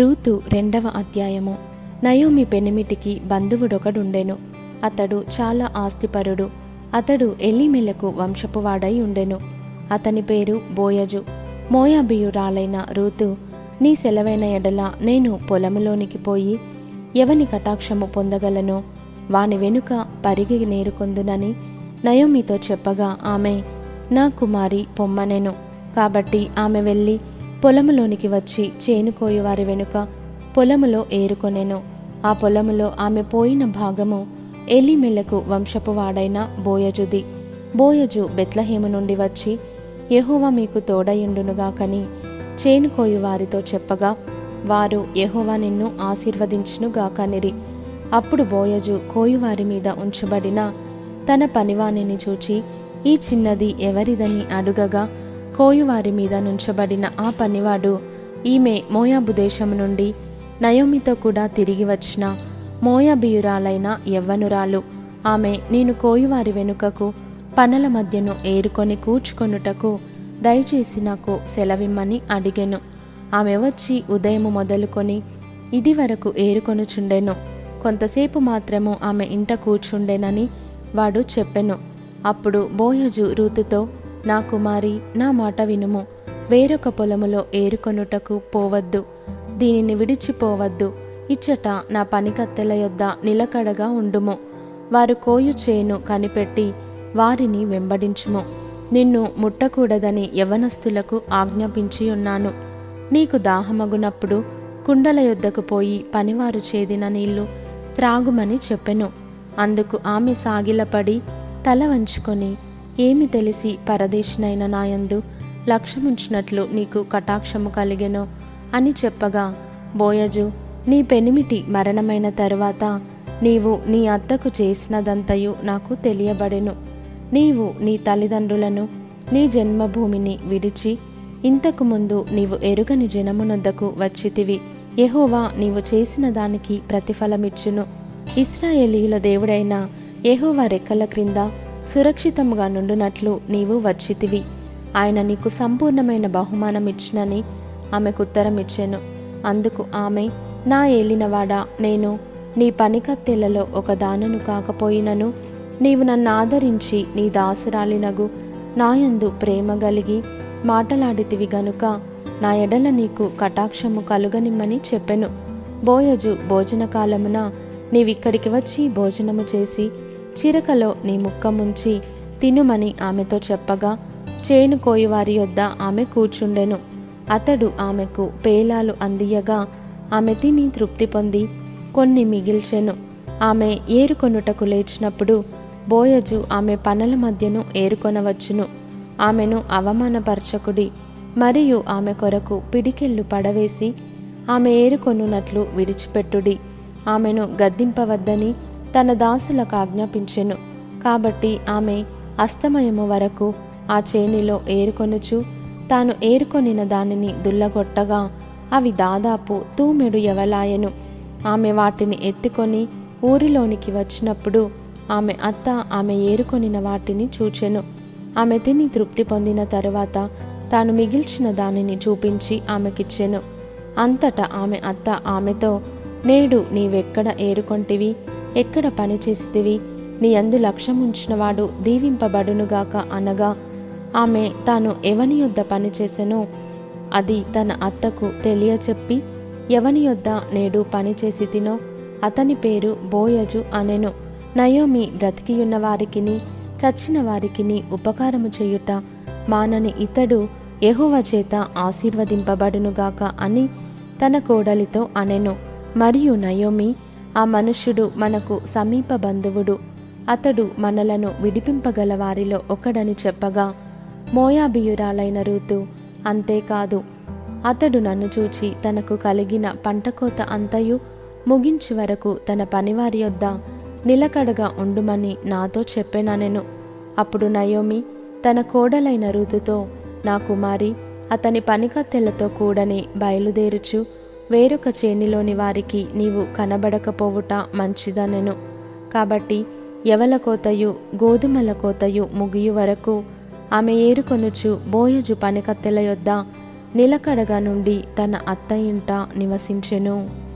Ruth రెండవ అధ్యాయము. Naomi పెనిమిటికి బంధువుడొకడుండెను. అతడు చాలా ఆస్తిపరుడు. అతడు ఎల్లిమెలకు వంశపువాడై ఉండెను అతని పేరు బోయజు. మోయాబియురాలైన రూతు నీ సెలవైన ఎడల నేను పొలములోనికి పోయి ఎవని కటాక్షము పొందగలను? వాని వెనుక పరిగి నేరుకొందునని నయోమితో చెప్పగా ఆమె నా కుమారి పొమ్మనెను. కాబట్టి ఆమె వెళ్ళి పొలములోనికి వచ్చి చేనుకోయి వారి వెనుక పొలములో ఏరుకొనెను. ఆ పొలములో ఆమె పోయిన భాగము ఎలిమెలకు వంశపు వాడైన బోయజుది. బోయజు బెత్లహేము నుండి వచ్చి యహోవా మీకు తోడయుండునుగాకని చేనుకోయు వారితో చెప్పగా వారు యెహోవా నిన్ను ఆశీర్వదించునుగాకనిరి. అప్పుడు బోయజు కోయువారి మీద ఉంచబడిన తన పనివాణిని చూచి ఈ చిన్నది ఎవరిదని అడుగగా కోయువారి మీద నుంచబడిన ఆ పనివాడు ఈమె మోయాబు దేశం నుండి నయోమితో కూడా తిరిగి వచ్చిన మోయాబియురాలైన యవ్వనురాలు. ఆమె నేను కోయువారి వెనుకకు పనల మధ్యను ఏరుకొని కూర్చుకొనుటకు దయచేసి నాకు సెలవిమ్మని అడిగెను. ఆమె వచ్చి ఉదయము మొదలుకొని ఇది వరకు ఏరుకొనుచుండెను. కొంతసేపు మాత్రము ఆమె ఇంట కూర్చుండెనని వాడు చెప్పెను. అప్పుడు బోయజు రూతుతో నా కుమారి నా మాట వినుము. వేరొక పొలములో ఏరుకొనుటకు పోవద్దు. దీనిని విడిచిపోవద్దు. ఇచ్చట నా పనికత్తెల యొద్ద నిలకడగా ఉండుము. వారు కోయు చేను కనిపెట్టి వారిని వెంబడించుము. నిన్ను ముట్టకూడదని యవనస్తులకు ఆజ్ఞాపించి ఉన్నాను. నీకు దాహమగునప్పుడు కుండల యొద్దకు పోయి పనివారు చేదిన నీళ్ళు త్రాగుమని చెప్పెను. అందుకు ఆమె సాగిలపడి తల వంచుకొని ఏమి తెలిసి పరదేశినైన నాయందు లక్ష్యముంచినట్లు నీకు కటాక్షము కలిగెనో అని చెప్పగా బోయజు నీ పెనిమిటి మరణమైన తరువాత నీవు నీ అత్తకు చేసినదంతయు నాకు తెలియబడెను. నీవు నీ తల్లిదండ్రులను నీ జన్మభూమిని విడిచి ఇంతకు ముందు నీవు ఎరుగని జనమునొద్దకు వచ్చితివి. యహోవా నీవు చేసిన దానికి ప్రతిఫలమిచ్చును. ఇస్రాయేలీయుల దేవుడైన యహోవా రెక్కల క్రింద సురక్షితముగా నుండునట్లు నీవు వచ్చితివి. ఆయన నీకు సంపూర్ణమైన బహుమానం ఇచ్చినని ఆమెకు ఉత్తరం ఇచ్చాను అందుకు ఆమె నా ఏలినవాడా నేను నీ పనికత్తెలలో ఒక దానను కాకపోయినను నీవు నన్ను ఆదరించి నీ దాసురాలినగు నాయందు ప్రేమ కలిగి మాటలాడితివి గనుక నా ఎడల నీకు కటాక్షము కలుగనిమ్మని చెప్పెను. బోయజు భోజన కాలమున నీవిక్కడికి వచ్చి భోజనము చేసి చిరకలో నీ ముక్క ముంచి తినుమని ఆమెతో చెప్పగా చేను కోయివారి యొద్ద ఆమె కూర్చుండెను. అతడు ఆమెకు పేలాలు అందియగా ఆమె తిని తృప్తి పొంది కొన్ని మిగిల్చెను. ఆమె ఏరుకొనుటకు లేచినప్పుడు బోయజు ఆమె పనుల మధ్యను ఏరుకొనవచ్చును. ఆమెను అవమానపరచకుడి మరియు ఆమె కొరకు పిడికెళ్ళు పడవేసి ఆమె ఏరుకొనున్నట్లు విడిచిపెట్టుడి. ఆమెను గద్దింపవద్దని తన దాసులకు ఆజ్ఞాపించెను. కాబట్టి ఆమె అస్తమయము వరకు ఆ చేనిలో ఏరుకొనుచు తాను ఏరుకొనిన దానిని దుల్లగొట్టగా అవి దాదాపు తూమెడు ఎవలాయను. ఆమె వాటిని ఎత్తుకొని ఊరిలోనికి వచ్చినప్పుడు ఆమె అత్త ఆమె ఏరుకొనిన వాటిని చూచెను. ఆమె తిని తృప్తి పొందిన తరువాత తాను మిగిల్చిన దానిని చూపించి ఆమెకిచ్చెను. అంతటా ఆమె అత్త ఆమెతో నేడు నీవెక్కడ ఏరుకొంటివి? ఎక్కడ పని చేసితివి? నీ అందు లక్ష్యముంచినవాడు దీవింపబడునుగాక అనగా ఆమె తాను ఎవని యొద్ద పనిచేసెనో అది తన అత్తకు తెలియచెప్పి ఎవని యొద్ద నేడు పనిచేసి తినో అతని పేరు బోయజు అనెను. నయోమి బ్రతికియున్న వారికిని చచ్చిన వారికిని ఉపకారము చేయుట మానని ఇతడు ఎహువ చేత ఆశీర్వదింపబడునుగాక అని తన కోడలితో అనెను. మరియు నయోమి ఆ మనుష్యుడు మనకు సమీప బంధువుడు. అతడు మనలను విడిపింపగల వారిలో ఒకడని చెప్పగా మోయాబియురాలైన రూతు అంతేకాదు. అతడు నన్ను చూచి తనకు కలిగిన పంటకోత అంతయు ముగించి వరకు తన పనివారి యొద్ద నిలకడగా ఉండుమని నాతో చెప్పెననెను. అప్పుడు నయోమి తన కోడలైన ఋతుతో నా కుమారి అతని పనికత్తెలతో కూడని బయలుదేరుచు వేరొక చేనిలోని వారికి నీవు కనబడకపోవుట మంచిదనెను. కాబట్టి ఎవల కోతయు గోధుమల కోతయు ముగియు వరకు ఆమె ఏరుకొనుచు బోయజు పనికత్తెల యొద్ద నిలకడగా నుండి తన అత్త ఇంట నివసించెను.